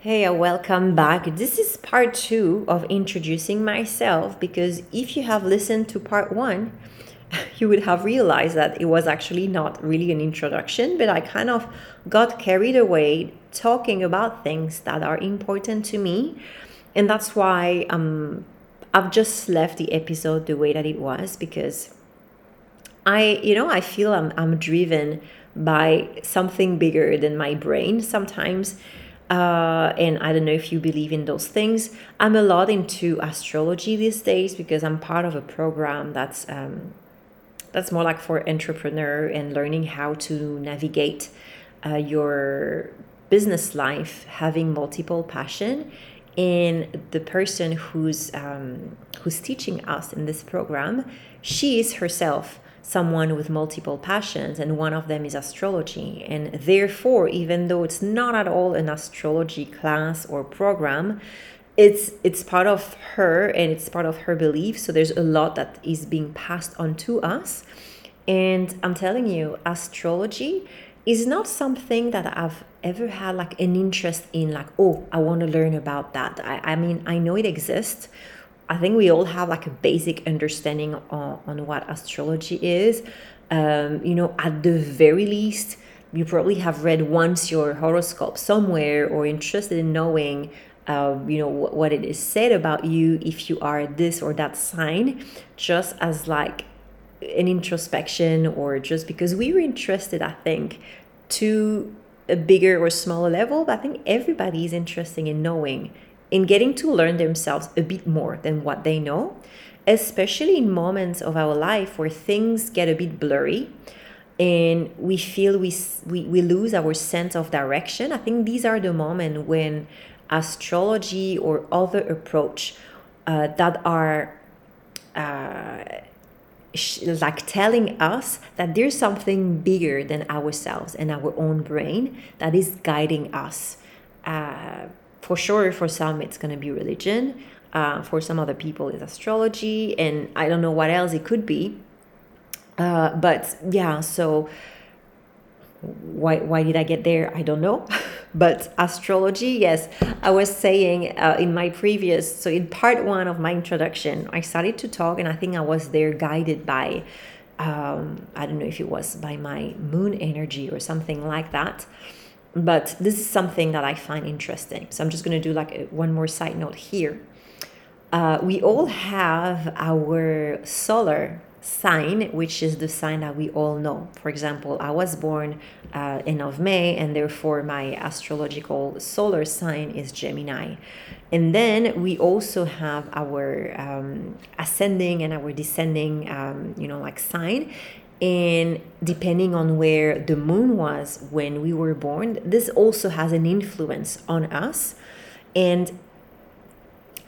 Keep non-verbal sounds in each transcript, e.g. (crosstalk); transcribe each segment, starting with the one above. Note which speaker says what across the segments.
Speaker 1: Hey, welcome back. This is part two of introducing myself because if you have listened to part one, (laughs) you would have realized that it was actually not really an introduction, but I kind of got carried away talking about things that are important to me. And that's why um, I've just left the episode the way that it was because I, you know, I feel I'm, I'm driven by something bigger than my brain sometimes uh, and I don't know if you believe in those things. I'm a lot into astrology these days because I'm part of a program that's um, that's more like for entrepreneur and learning how to navigate uh, your business life, having multiple passion. And the person who's um, who's teaching us in this program, she is herself someone with multiple passions, and one of them is astrology. And therefore, even though it's not at all an astrology class or program, it's it's part of her and it's part of her belief. So there's a lot that is being passed on to us. And I'm telling you, astrology is not something that I've ever had like an interest in, like, oh, I want to learn about that. I, I mean, I know it exists I think we all have like a basic understanding on, on what astrology is. Um, you know, at the very least, you probably have read once your horoscope somewhere or interested in knowing, uh, you know, what, what it is said about you if you are this or that sign, just as like an introspection or just because we were interested, I think, to a bigger or smaller level. But I think everybody is interested in knowing in getting to learn themselves a bit more than what they know, especially in moments of our life where things get a bit blurry and we feel we, we, we lose our sense of direction. I think these are the moments when astrology or other approach uh, that are uh, like telling us that there's something bigger than ourselves and our own brain that is guiding us. Uh, for sure for some it's going to be religion. Uh, for some other people it's astrology and i don't know what else it could be. Uh, but yeah so why why did i get there? I don't know. (laughs) But astrology yes i was saying uh, in my previous so in part one of my introduction i started to talk and i think i was there guided by um, i don't know if it was by my moon energy or something like that but this is something that I find interesting. So I'm just going to do like a, one more side note here. Uh, we all have our solar sign, which is the sign that we all know. For example, I was born uh, end of May, and therefore my astrological solar sign is Gemini. And then we also have our um, ascending and our descending, um, you know, like sign and depending on where the moon was when we were born this also has an influence on us and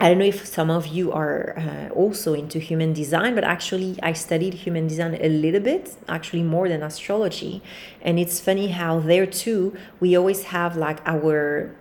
Speaker 1: I don't know if some of you are uh, also into human design, but actually, I studied human design a little bit, actually, more than astrology. And it's funny how there too, we always have like our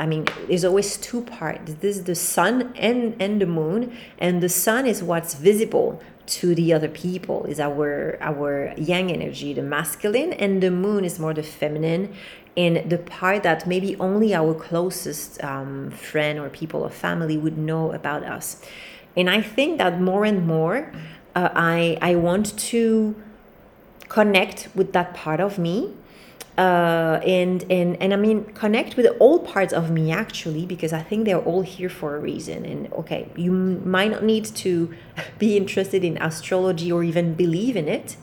Speaker 1: I mean, there's always two parts. This is the sun and, and the moon, and the sun is what's visible to the other people is our our yang energy the masculine and the moon is more the feminine and the part that maybe only our closest um, friend or people or family would know about us and i think that more and more uh, i i want to connect with that part of me uh, and and and I mean connect with all parts of me actually because I think they're all here for a reason. And okay, you might not need to (laughs) be interested in astrology or even believe in it,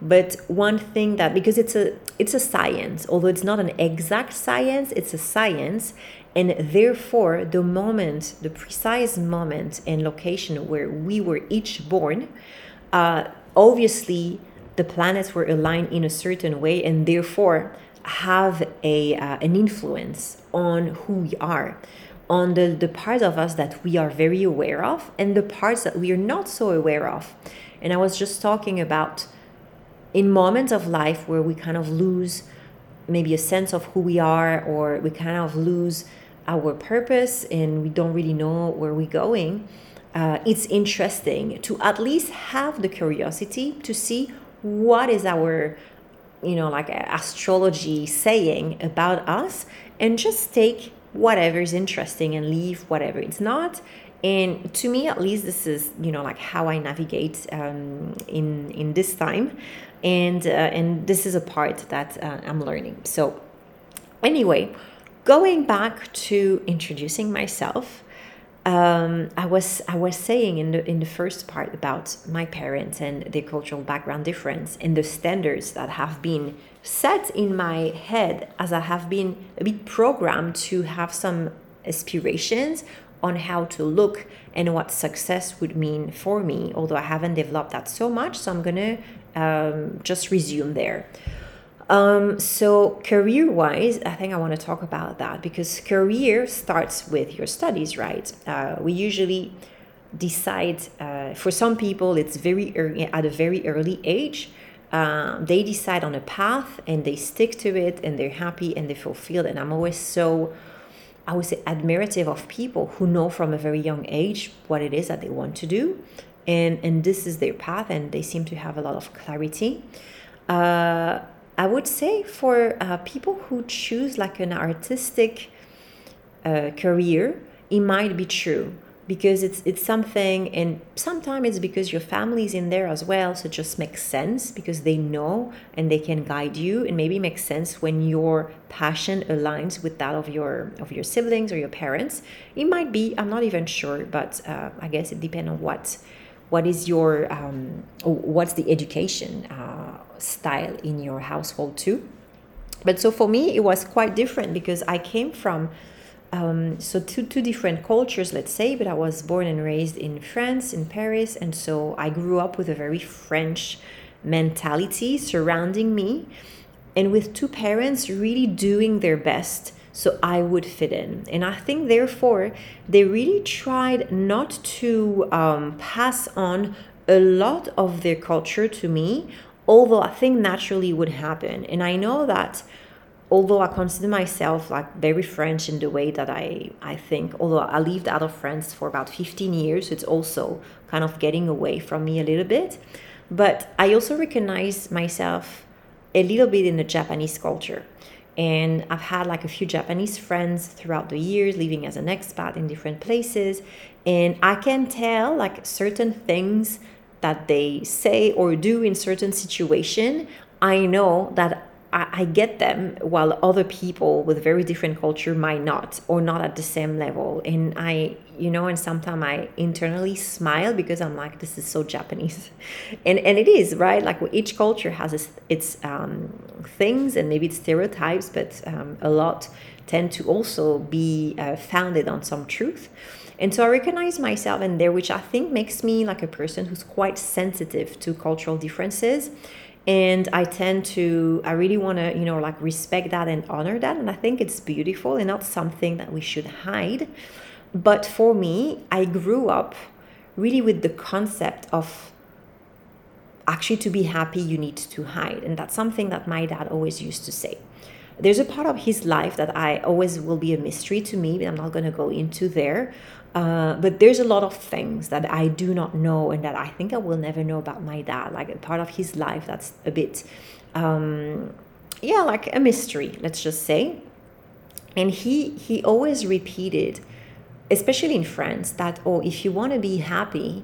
Speaker 1: but one thing that because it's a it's a science, although it's not an exact science, it's a science, and therefore the moment, the precise moment and location where we were each born, uh, obviously the planets were aligned in a certain way and therefore have a uh, an influence on who we are on the, the parts of us that we are very aware of and the parts that we are not so aware of. And i was just talking about in moments of life where we kind of lose maybe a sense of who we are or we kind of lose our purpose and we don't really know where we're going uh, it's interesting to at least have the curiosity to see what is our you know like astrology saying about us? And just take whatever is interesting and leave whatever it's not. And to me at least this is you know like how i navigate um, in in this time. And uh, and this is a part that uh, i'm learning. So anyway going back to introducing myself um, I was I was saying in the in the first part about my parents and their cultural background difference and the standards that have been set in my head as I have been a bit programmed to have some aspirations on how to look and what success would mean for me, although I haven't developed that so much. So I'm gonna um, just resume there. Um, so career wise, I think I want to talk about that because career starts with your studies, right? Uh, we usually decide uh, for some people it's very early at a very early age. Uh, they decide on a path and they stick to it and they're happy and they're fulfilled. And I'm always so I would say, admirative of people who know from a very young age what it is that they want to do. And, and this is their path, and they seem to have a lot of clarity. Uh, I would say for uh, people who choose like an artistic uh, career, it might be true because it's it's something and sometimes it's because your family's in there as well so it just makes sense because they know and they can guide you. And maybe makes sense when your passion aligns with that of your of your siblings or your parents. It might be i'm not even sure but uh, i guess it depends on what what is your um, what's the education uh, style in your household too? But so for me it was quite different because i came from um, so two, two different cultures let's say but i was born and raised in france in paris and so i grew up with a very french mentality surrounding me and with two parents really doing their best so i would fit in and i think therefore they really tried not to um, pass on a lot of their culture to me although i think naturally would happen and i know that although I consider myself like very French in the way that I, I think, although I lived out of France for about 15 years, it's also kind of getting away from me a little bit. But I also recognize myself a little bit in the Japanese culture. And I've had like a few Japanese friends throughout the years living as an expat in different places. And I can tell like certain things that they say or do in certain situation. I know that I, get them while other people with very different culture might not or not at the same level. And i you know and sometimes i internally smile because i'm like this is so japanese. (laughs) And and it is right? Like each culture has its, its um, things and maybe it's stereotypes but um, a lot tend to also be uh, founded on some truth. And so I recognize myself in there, which I think makes me like a person who's quite sensitive to cultural differences and i tend to i really want to you know like respect that and honor that. And i think it's beautiful and not something that we should hide. But for me i grew up really with the concept of actually to be happy you need to hide. And that's something that my dad always used to say. There's a part of his life that i always will be a mystery to me but i'm not going to go into there uh, but there's a lot of things that I do not know and that I think I will never know about my dad, like a part of his life that's a bit, um, yeah, like a mystery, let's just say. And he he always repeated, especially in France, that oh, if you want to be happy,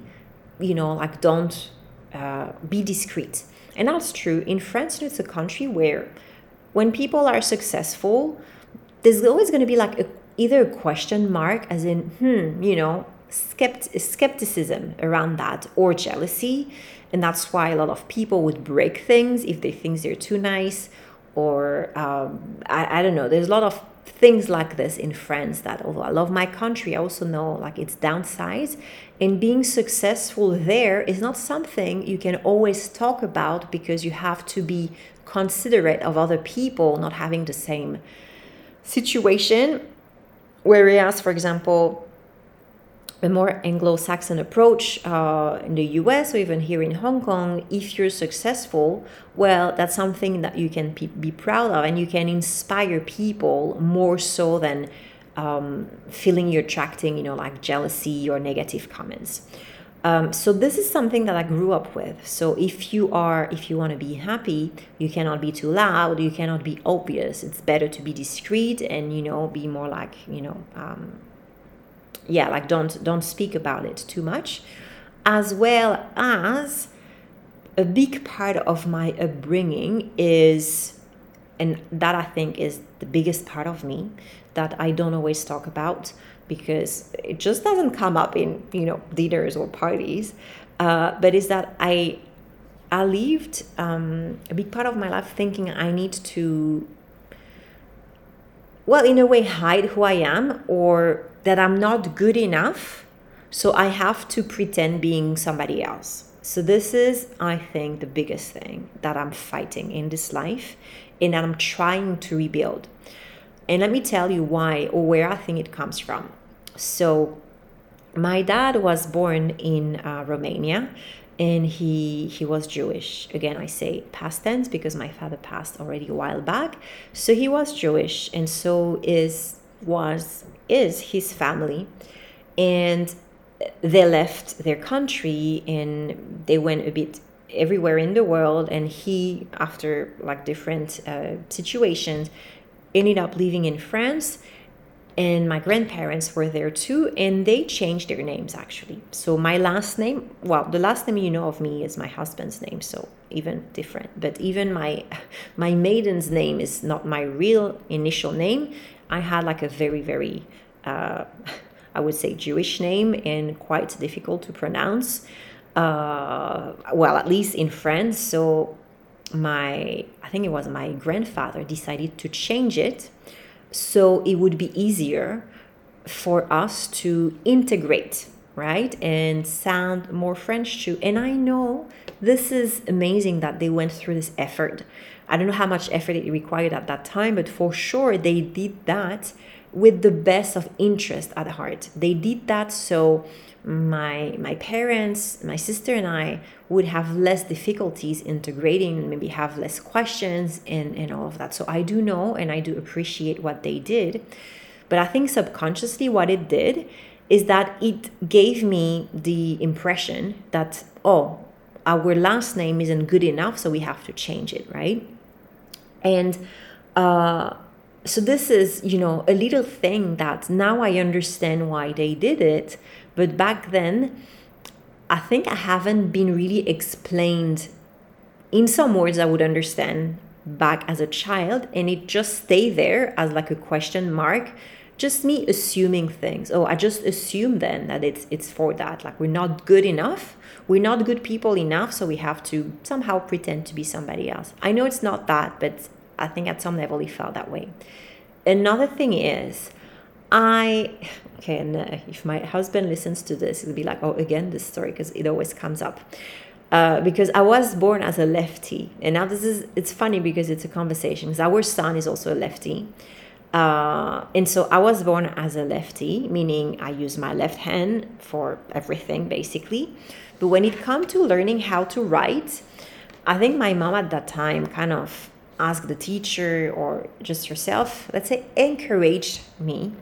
Speaker 1: you know, like don't uh, be discreet. And that's true. In France, it's a country where when people are successful, there's always going to be like a either a question mark, as in, hmm, you know, skept- skepticism around that, or jealousy. And that's why a lot of people would break things if they think they're too nice, or um, I, I don't know. There's a lot of things like this in France that although I love my country, I also know like its downsides. And being successful there is not something you can always talk about because you have to be considerate of other people not having the same situation Whereas, for example, a more Anglo Saxon approach uh, in the US or even here in Hong Kong, if you're successful, well, that's something that you can be proud of and you can inspire people more so than um, feeling you're attracting, you know, like jealousy or negative comments. Um, so this is something that I grew up with. So if you are, if you want to be happy, you cannot be too loud. You cannot be obvious. It's better to be discreet and you know be more like you know, um, yeah, like don't don't speak about it too much, as well as a big part of my upbringing is, and that I think is the biggest part of me that I don't always talk about because it just doesn't come up in you know dinners or parties. Uh, but is that i i lived um, a big part of my life thinking i need to well in a way hide who i am or that i'm not good enough. So i have to pretend being somebody else. So this is i think the biggest thing that i'm fighting in this life and i'm trying to rebuild and let me tell you why or where I think it comes from. So, my dad was born in uh, Romania and he he was Jewish. Again, I say past tense because my father passed already a while back. So he was Jewish, and so is was is his family, and they left their country and they went a bit everywhere in the world. And he, after like different uh, situations, ended up living in France and my grandparents were there too and they changed their names actually. So my last name well the last name you know of me is my husband's name so even different. But even my (laughs) my maiden's name is not my real initial name. I had like a very very uh, (laughs) i would say jewish name and quite difficult to pronounce uh, well at least in france. So my i think it was my grandfather decided to change it so it would be easier for us to integrate right and sound more french too. And i know this is amazing that they went through this effort. I don't know how much effort it required at that time but for sure they did that with the best of interest at heart. They did that so my my parents my sister and i would have less difficulties integrating maybe have less questions and and all of that. So i do know and i do appreciate what they did. But i think subconsciously what it did is that it gave me the impression that oh our last name isn't good enough so we have to change it right? And uh so this is you know a little thing that now i understand why they did it but back then, I think I haven't been really explained in some words I would understand back as a child, and it just stay there as like a question mark. Just me assuming things. Oh, I just assume then that it's it's for that. Like we're not good enough. We're not good people enough, so we have to somehow pretend to be somebody else. I know it's not that, but I think at some level he felt that way. Another thing is I okay, and uh, if my husband listens to this, he'll be like, "Oh, again this story," because it always comes up. Uh, because I was born as a lefty, and now this is it's funny because it's a conversation. Because our son is also a lefty, uh, and so I was born as a lefty, meaning I use my left hand for everything basically. But when it comes to learning how to write, I think my mom at that time kind of asked the teacher or just herself, let's say, encouraged me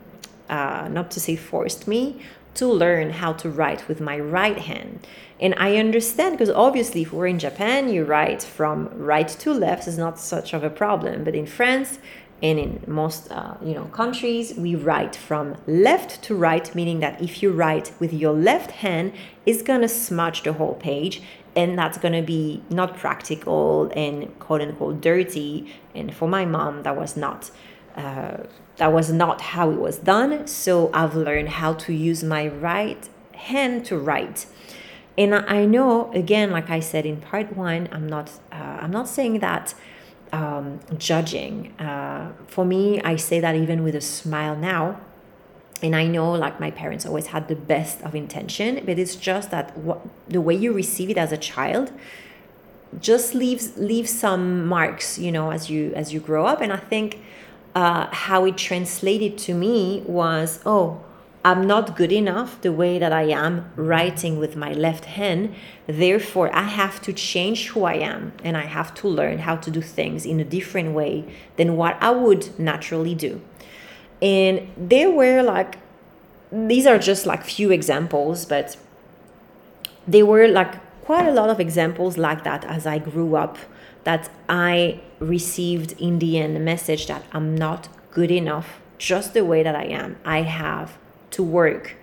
Speaker 1: uh, not to say forced me to learn how to write with my right hand. And I understand because obviously, if we're in Japan, you write from right to left is not such of a problem. But in France and in most uh, you know countries, we write from left to right, meaning that if you write with your left hand, it's gonna smudge the whole page, and that's gonna be not practical and quote unquote dirty. And for my mom, that was not. Uh, that was not how it was done. So I've learned how to use my right hand to write. And I know, again, like I said in part one, I'm not, uh, I'm not saying that um, judging. Uh, for me, I say that even with a smile now. And I know, like my parents always had the best of intention, but it's just that what the way you receive it as a child just leaves leaves some marks, you know, as you as you grow up. And I think uh, how it translated to me was oh i'm not good enough the way that i am writing with my left hand. Therefore i have to change who i am and i have to learn how to do things in a different way than what i would naturally do. And there were like these are just like few examples but there were like quite a lot of examples like that as I grew up that I received in the end a message that I'm not good enough just the way that I am. I have to work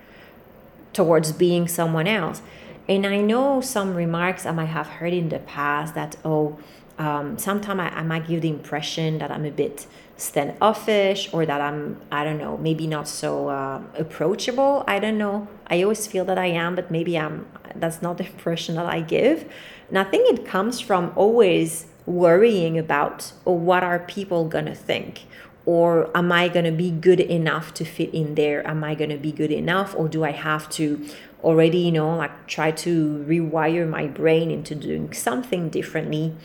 Speaker 1: towards being someone else. And I know some remarks I might have heard in the past that, oh, um, sometimes I, I might give the impression that I'm a bit standoffish or that I'm, I don't know, maybe not so uh, approachable. I don't know. I always feel that I am, but maybe I'm, that's not the (laughs) impression that I give. And I think it comes from always worrying about oh, what are people gonna think or am i going to be good enough to fit in there am i going to be good enough or do i have to already you know like try to rewire my brain into doing something differently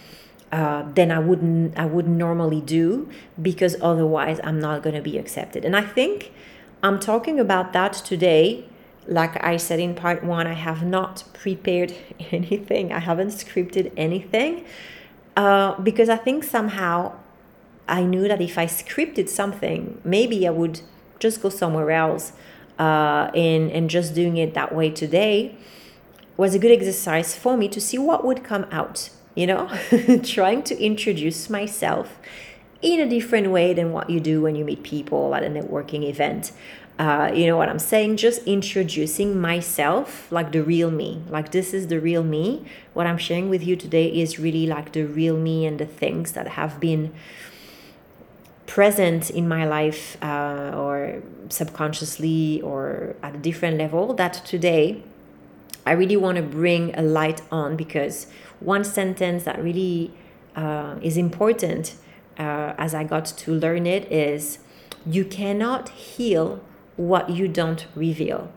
Speaker 1: uh, than I wouldn't I would normally do because otherwise I'm not going to be accepted. And I think I'm talking about that today. Like I said in part one, I have not prepared (laughs) anything. I haven't scripted anything uh, because I think somehow I knew that if I scripted something, maybe I would just go somewhere else. Uh, and and just doing it that way today was a good exercise for me to see what would come out you know, (laughs) trying to introduce myself in a different way than what you do when you meet people at a networking event. Uh, you know what I'm saying? Just introducing myself like the real me. Like, this is the real me. What I'm sharing with you today is really like the real me and the things that have been present in my life uh, or subconsciously or at a different level that today I really want to bring a light on because one sentence that really uh, is important uh, as I got to learn it is you cannot heal what you don't reveal.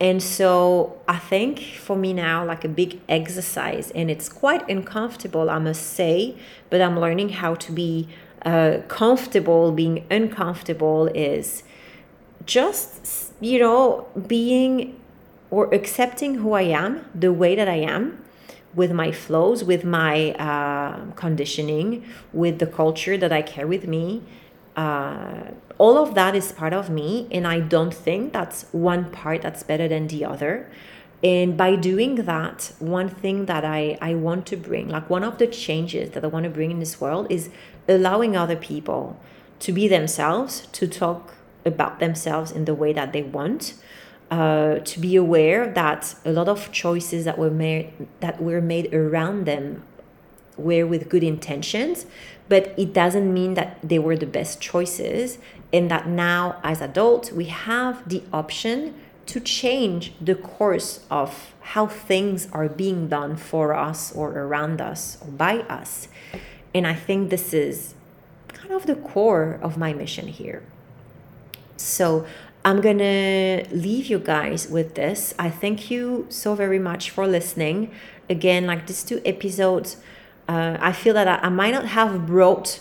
Speaker 1: And so I think for me now, like a big exercise, and it's quite uncomfortable, I must say, but I'm learning how to be uh, comfortable being uncomfortable is just, you know, being or accepting who I am the way that I am with my flows, with my uh, conditioning, with the culture that I carry with me. Uh, all of that is part of me, and I don't think that's one part that's better than the other. And by doing that, one thing that I, I want to bring, like one of the changes that I want to bring in this world, is allowing other people to be themselves, to talk about themselves in the way that they want, uh, to be aware that a lot of choices that were made that were made around them were with good intentions but it doesn't mean that they were the best choices and that now as adults we have the option to change the course of how things are being done for us or around us or by us and i think this is kind of the core of my mission here so I'm gonna leave you guys with this. I thank you so very much for listening. Again, like these two episodes, uh, I feel that I, I, might not have brought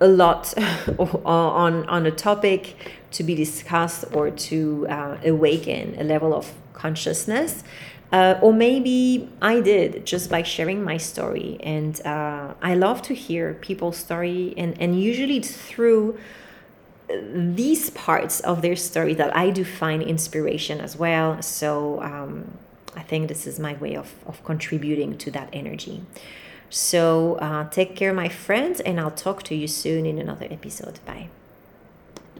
Speaker 1: a lot (laughs) on on a topic to be discussed or to uh, awaken a level of consciousness. Uh, or maybe I did just by sharing my story. And uh, I love to hear people's story, and, and usually it's through these parts of their story that I do find inspiration as well. So um, I think this is my way of, of contributing to that energy. So uh, take care, my friends, and I'll talk to you soon in another episode. Bye.